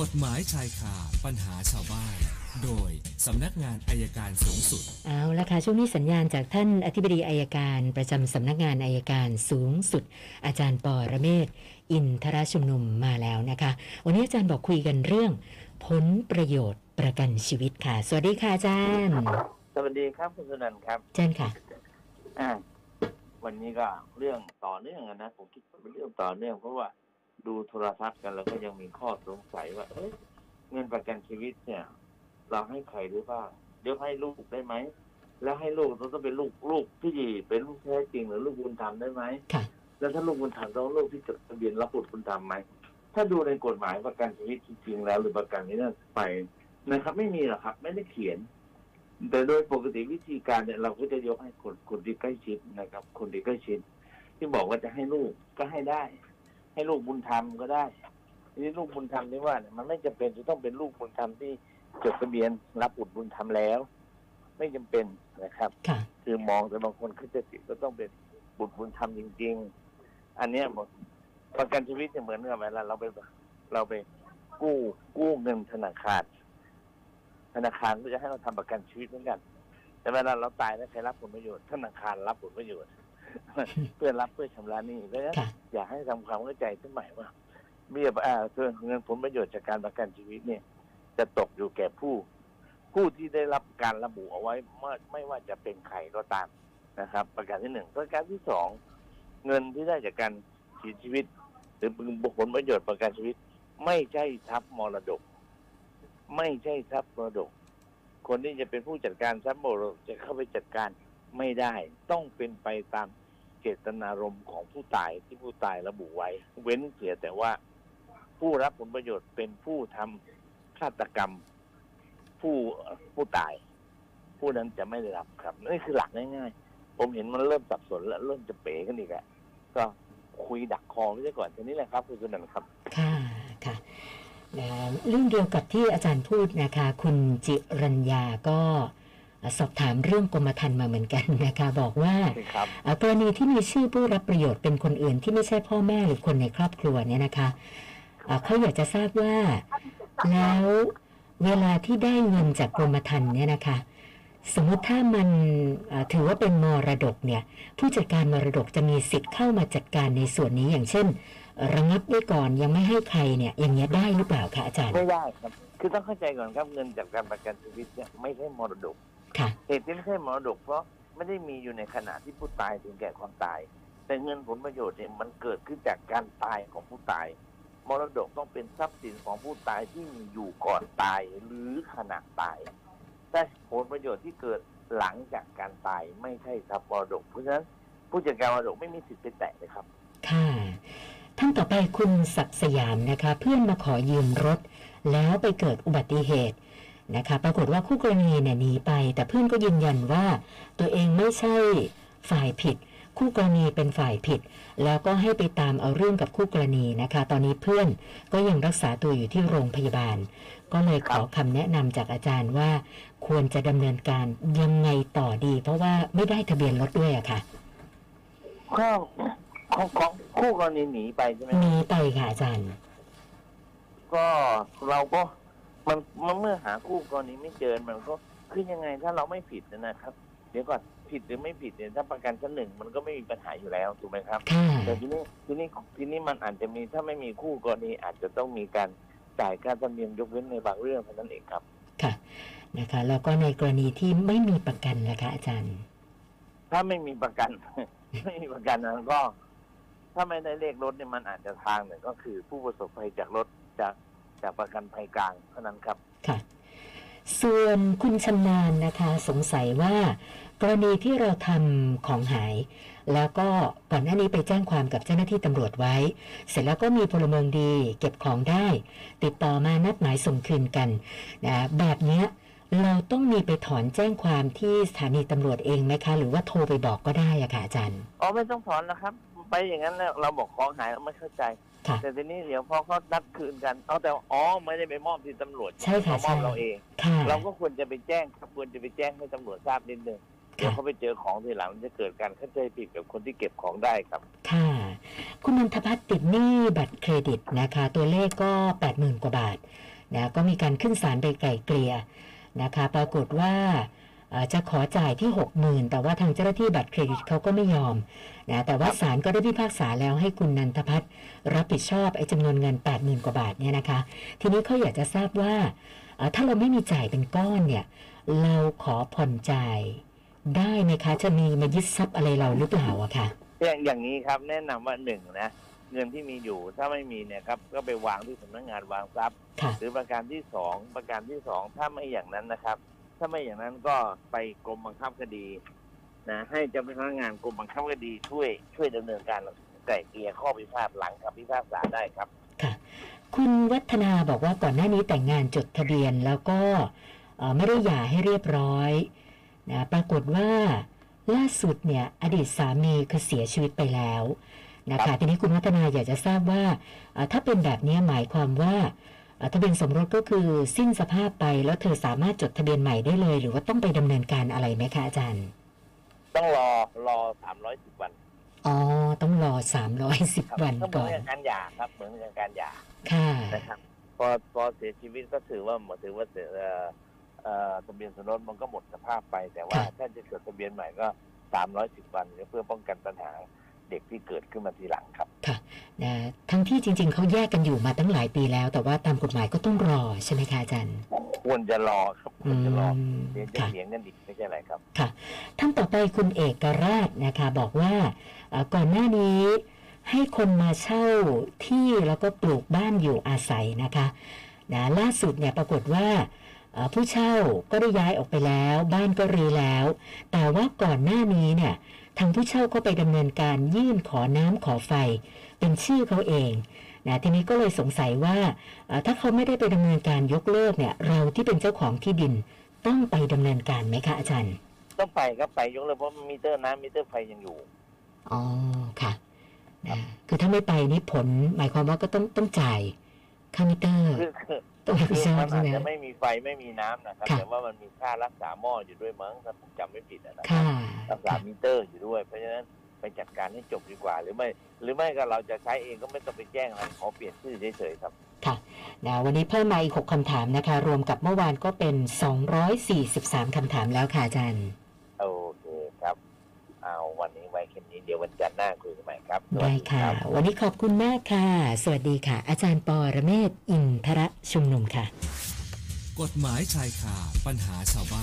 กฎหมายชายคาปัญหาชาวบ้าน โดยสำนักงานอายการสูงสุด เอาละค่ะช่วงนี้สัญญาณจากท่านอธิบดีอายการประจำสำนักงานอายการสูงสุด อาจารย์ปอระเมศ อินทรชุมนุมมาแล้วนะคะ วันนี้อาจารย์บอกคุยกันเรื่อง ผลประโยชน์ประกันชีวิตค่ะ สวัสดีค่ะอาจารย์ สวัสดีครับคุณสนันท์ครับเชิญค่ะอ่าวันนี้ก็เรื่องต่อเนื่องอะนะผมคิดว่าเป็นเรื่องต่อเนื่องเพราะว่า ดูโทรทัศน์กันแล้วก็ยังมีข้อสงสัยว่าเอ้ยเงินประกันชีวิตเนี่ย เราให้ใครหรือเปล่าเดี๋ยวให้ลูกได้ไหมแล้วให้ลูกเราต้องเป็นลูกลูกที่เป็นลูกแท้จริงหรือลูกบุญธรรมได้ไหมค่ะแล้วถ้าลูกบุญธรรมต้องลูกที่จดทะเบียนรับบุตรบุญธรรมไหมถ้าดูในกฎหมายประกันชีวิตจริงๆแล้ว หรือประกันนี้นั่นไปนะครับ ไม่มีหรอกครับ ไม่ได้เขียน แต่โดยปกติวิธีการเนี่ยเราก็จะยกให้คนคนที่ใกล้ชิดนะครับ คนที่ใกล้ชิด ที่บอกว่าจะให้ลูกก็ให้ได้ ให้ลูกบุญธรรมก็ได้ทีนี้ลูกบุญธรรมที่ว่าเนี่ยมันไม่จำเป็นจะต้องเป็นลูกบุญธรรมที่จดทะเบียนรับบุตรบุญธรรมแล้ว ไม่จำเป็นนะครับค่ะคือมองแต่บางคนเขาจะติดก็ต้องเป็นบุตรบุญธรรมจริง ๆ อันเนี้ยบอกประกันชีวิตเนี่ยเหมือนกับเวลาเราไปเราไปกู้กู้เงินธนาคาร ธนาคารก็จะให้เราทำประกันชีวิตเหมือนกัน แต่เวลาเราตายแล้วใครรับผลประโยชน์ธนาคารรับผลประโยชน์ เพื่อรับเพื่อชำระหนี้เพราะฉะนั้นค่ะอยากให้ทำความเข้าใจขึ้นใหม่ว่าเบี้ยอ่าคือเงินผลประโยชน์จากการประกันชีวิตเนี่ย จะตกอยู่แก่ผู้ ผู้ที่ได้รับการระบุเอาไว้ไม่ไม่ว่าจะเป็นใครก็ตามนะครับ ประการที่หนึ่งประการที่สองเงินที่ได้จากการเสียชีวิต หรือผลประโยชน์ประกันชีวิต ไม่ใช่ทรัพย์มรดก ไม่ใช่ทรัพย์มรดก คนที่จะเป็นผู้จัดการทรัพย์มรดกจะเข้าไปจัดการ ไม่ได้ต้องเป็นไปตามเจตนารมณ์ของผู้ตายที่ผู้ตายระบุไว้ เว้นเสียแต่ว่าผู้รับผลประโยชน์เป็นผู้ทำฆาตกรรม ผู้ผู้ตาย ผู้นั้นจะไม่ได้รับครับนี่คือหลักง่ายๆ ผมเห็นมันเริ่มสับสนแล้วเริ่มจะเป๋กันอีกอะก็คุยดักคอไว้ก่อนทีนี้แหละครับคุณสุนันท์ครับ ค่ะค่ะเรื่องเดียวกับที่อาจารย์พูดนะคะ คุณจิรัญญาก็ สอบถามเรื่องกรมธรรม์มาเหมือนกันนะคะบอกว่าครับเอ่อกรณีที่มีชื่อผู้รับประโยชน์เป็นคนอื่นที่ไม่ใช่พ่อแม่หรือคนในครอบครัวเนี่ยนะคะเอ่อเขาอยากจะทราบว่าแล้วเวลาที่ได้เงินจากกรมธรรม์เนี่ยนะคะ สมมุติถ้ามันเอ่อถือว่าเป็นมรดกเนี่ย ผู้จัดการมรดกจะมีสิทธิ์เข้ามาจัดการในส่วนนี้อย่างเช่น ระงับไว้ก่อนยังไม่ให้ใครเนี่ยอย่างเงี้ยได้หรือเปล่าคะอาจารย์ไม่ได้ครับคือต้องเข้าใจก่อนครับเงินจากการประกันชีวิตเนี่ยไม่ใช่มรดกค่ะ เหตุที่ไม่ใช่มรดกเพราะไม่ได้มีอยู่ในขณะที่ผู้ตายถึงแก่ความตาย แต่เงินผลประโยชน์เนี่ยมันเกิดขึ้นจากการตายของผู้ตาย มรดกต้องเป็นทรัพย์สินของผู้ตายที่มีอยู่ก่อนตายหรือขณะตาย แต่ผลประโยชน์ที่เกิดหลังจากการตายไม่ใช่ทรัพย์มรดก เพราะฉะนั้นผู้จัดการมรดกไม่มีสิทธิ์ไปแตะเลยครับ ค่ะท่านต่อไปคุณศักดิ์สยามนะคะ เพื่อนมาขอยืมรถ แล้วไปเกิดอุบัติเหตุ นะคะปรากฏว่าคู่กรณีเนี่ยหนีไป แต่เพื่อนก็ยืนยันว่าตัวเองไม่ใช่ฝ่ายผิด คู่กรณีเป็นฝ่ายผิด แล้วก็ให้ไปตามเอาเรื่องกับคู่กรณีนะคะ ตอนนี้เพื่อนก็ยังรักษาตัวอยู่ที่โรงพยาบาล ก็เลยขอคำแนะนำจากอาจารย์ว่า ควรจะดำเนินการยังไงต่อดี เพราะว่าไม่ได้ทะเบียนรถด้วยอะค่ะก็ของของคู่กรณีหนีไปใช่ไหมหนีไปค่ะอาจารย์ ก็เราก็ มันมันเมื่อหาคู่กรณีไม่เจอมันก็คือยังไงถ้าเราไม่ผิดนะครับ เดี๋ยวก่อนผิดหรือไม่ผิดเนี่ยถ้าประกันชั้นหนึ่งมันก็ไม่มีปัญหาอยู่แล้วถูกไหมครับค่ะแต่ทีนี้ทีนี้ทีนี้มันอาจจะมีถ้าไม่มีคู่กรณีอาจจะต้องมีการจ่ายค่าธรรมเนียมยกเว้นในบางเรื่องเท่านั้นเองครับ ค่ะนะคะแล้วก็ในกรณีที่ไม่มีประกันนะคะอาจารย์ ถ้าไม่มีประกัน ไม่มีประกันนั้นก็ ถ้าไม่ได้เลขรถเนี่ยมันอาจจะทางหนึ่งก็คือผู้ประสบภัยจากรถจาก จากประกันภัยกลางเท่านั้นครับค่ะ ส่วนคุณชำนาญนะคะ สงสัยว่ากรณีที่เราทำของหาย แล้วก็ก่อนหน้านี้ไปแจ้งความกับเจ้าหน้าที่ตำรวจไว้ เสร็จแล้วก็มีพลเมืองดี เก็บของได้ ติดต่อมานัดหมายส่งคืนกันนะแบบเนี้ยเราต้องมีไปถอนแจ้งความที่สถานีตำรวจเองไหมคะ หรือว่าโทรไปบอกก็ได้อะค่ะอาจารย์ อ๋อไม่ต้องถอนนะครับ ไปอย่างนั้นแล้วเราบอกของหายเราไม่เข้าใจ ค่ะ แต่ทีนี้เดี๋ยวพอเขานัดคืนกันเอาแต่อ๋อไม่ได้ไปมอบที่ตำรวจใช่ค่ะเขามอบใช่เราเอง ค่ะเราก็ควรจะไปแจ้งครับควรจะไปแจ้งให้ตำรวจทราบนิดนึงเดี๋ยวค่ะ เขาไปเจอของทีหลังมันจะเกิดการเข้าใจผิดกับคนที่เก็บของได้ครับ ค่ะ คุณนันทพัฒน์ติดหนี้บัตรเครดิตนะคะ ตัวเลขก็ 80,000 กว่าบาทนะก็มีการขึ้นศาลไปไกล่เกลี่ยนะคะ ปรากฏว่าเอ่อ จะขอจ่ายที่ 60,000 แต่ว่าทางเจ้าหน้าที่บัตรเครดิตเขาก็ไม่ยอมนะแต่ว่าศาลก็ได้พิพากษาแล้วให้คุณนันทพัฒน์รับผิดชอบไอ้จำนวนเงิน 80,000 กว่าบาทเนี่ยนะคะ ทีนี้เขาอยากจะทราบว่าเอ่อถ้าเราไม่มีจ่ายเป็นก้อนเนี่ยเราขอผ่อนจ่ายได้ไหมคะ จะมีมายึดทรัพย์อะไรเราหรือเปล่าอะค่ะอย่างอย่างนี้ครับแนะนำว่าหนึ่งนะเงินที่มีอยู่ถ้าไม่มีเนี่ยครับก็ไปวางที่สำนักงานวางทรัพย์ค่ะหรือประการที่สองประการที่สองถ้าไม่อย่างนั้นนะครับ ถ้าไม่อย่างนั้นก็ไปกรมบังคับคดีนะให้เจ้าพนักงานกรมบังคับคดีช่วยช่วยดำเนินการไก่เกลี่ยข้อพิพาทหลังคำพิพากษาได้ครับ ค่ะ คุณวัฒนาบอกว่าก่อนหน้านี้แต่งงานจดทะเบียนแล้วก็ไม่ได้หย่าให้เรียบร้อยนะปรากฏว่าล่าสุดเนี่ยอดีตสามีคือเสียชีวิตไปแล้วนะครัคะบทีนี้คุณวัฒนาอยากจะทราบว่าถ้าเป็นแบบนี้หมายความว่า ทะเบียนสมรสก็คือสิ้นสภาพไปแล้วเธอสามารถจดทะเบียนใหม่ได้เลย หรือว่าต้องไปดำเนินการอะไรไหมคะอาจารย์ ต้องรอรอสามร้อยสิบวันอ๋อต้องรอครับ310วันก็เหมืก่ออนนกับการหย่าครับเหมือนกับการหย่าค่ะนะครับพอพอเสียชีวิตก็ถือว่าหมดถือว่าเสียเอ่อเอ่อทะเบียนสมรสมันก็หมดสภาพไป แต่ว่าค่ะถ้าจะจดทะเบียนใหม่ก็สามร้อยสิบวันเพื่อป้องกันปัญหาเด็กที่เกิดขึ้นมาทีหลังครับ นะทั้งที่จริง ๆเขาแยกกันอยู่มาตั้งหลายปีแล้ว แต่ว่าตามกฎหมายก็ต้องรอใช่ไหมคะอาจารย์ควรจะรอครับคอืวรจะรอมเดี๋ยวจะค่ะเถียงกันอีกไม่ใช่อะไรครับท่านต่อไปคุณเอกราชนะคะ บอกว่าเอ่อก่อนหน้านี้ให้คนมาเช่าที่แล้วก็ปลูกบ้านอยู่อาศัยนะคะนะล่าสุดเนี่ยปรากฏว่าเอ่อผู้เช่าก็ได้ย้ายออกไปแล้ว บ้านก็รื้อแล้ว แต่ว่าก่อนหน้านี้เนี่ย ทางผู้เช่าก็ไปดำเนินการยื่นขอน้ำขอไฟ เป็นชื่อเขาเองนะทีนี้ก็เลยสงสัยว่าเอ่อถ้าเขาไม่ได้ไปดำเนินการยกเลิกเนี่ยเราที่เป็นเจ้าของที่ดินต้องไปดำเนินการไหมคะอาจารย์ ต้องไปครับไปยกเลยเพราะมิเตอร์น้ำมิเตอร์ไฟยังอยู่อ๋อค่ะนะคือถ้าไม่ไปนี่ผล หมายความว่าก็ต้องต้องจ่ายค่ามิเตอร์คือคือ ต้องรับผิคืดอชอบมันใช่อาจไหมจะไม่มีไฟไม่มีน้ำนะครับค่ะแต่ว่ามันมีค่ารักษาหม้ออยู่ด้วยมั้งถ้าผมจำไม่ผิดอะนะครัค่ะบรักษามิเตอร์อยู่ด้วย เพราะฉะนั้นไปจัดการให้จบดีกว่าหรือไม่ หรือไม่ก็เราจะใช้เองก็ไม่ต้องไปแจ้งอะไรขอเปลี่ยนชื่อเฉยๆครับนะวันนี้เพิ่มมาอีก 6คำถามนะคะ รวมกับเมื่อวานก็เป็น 243คำถามแล้วค่ะอาจารย์ โอเคครับ เอาวันนี้ไว้แค่นี้ เดี๋ยววันจันทร์หน้าคุยกันใหม่ครับสวัสได้ดีค่ะรับวันนี้ขอบคุณมากค่ะ สวัสดีค่ะ อาจารย์ปอระเมศวร์อินทระชุมนุมค่ะ กฎหมายชายคาปัญหาชาวบ้าน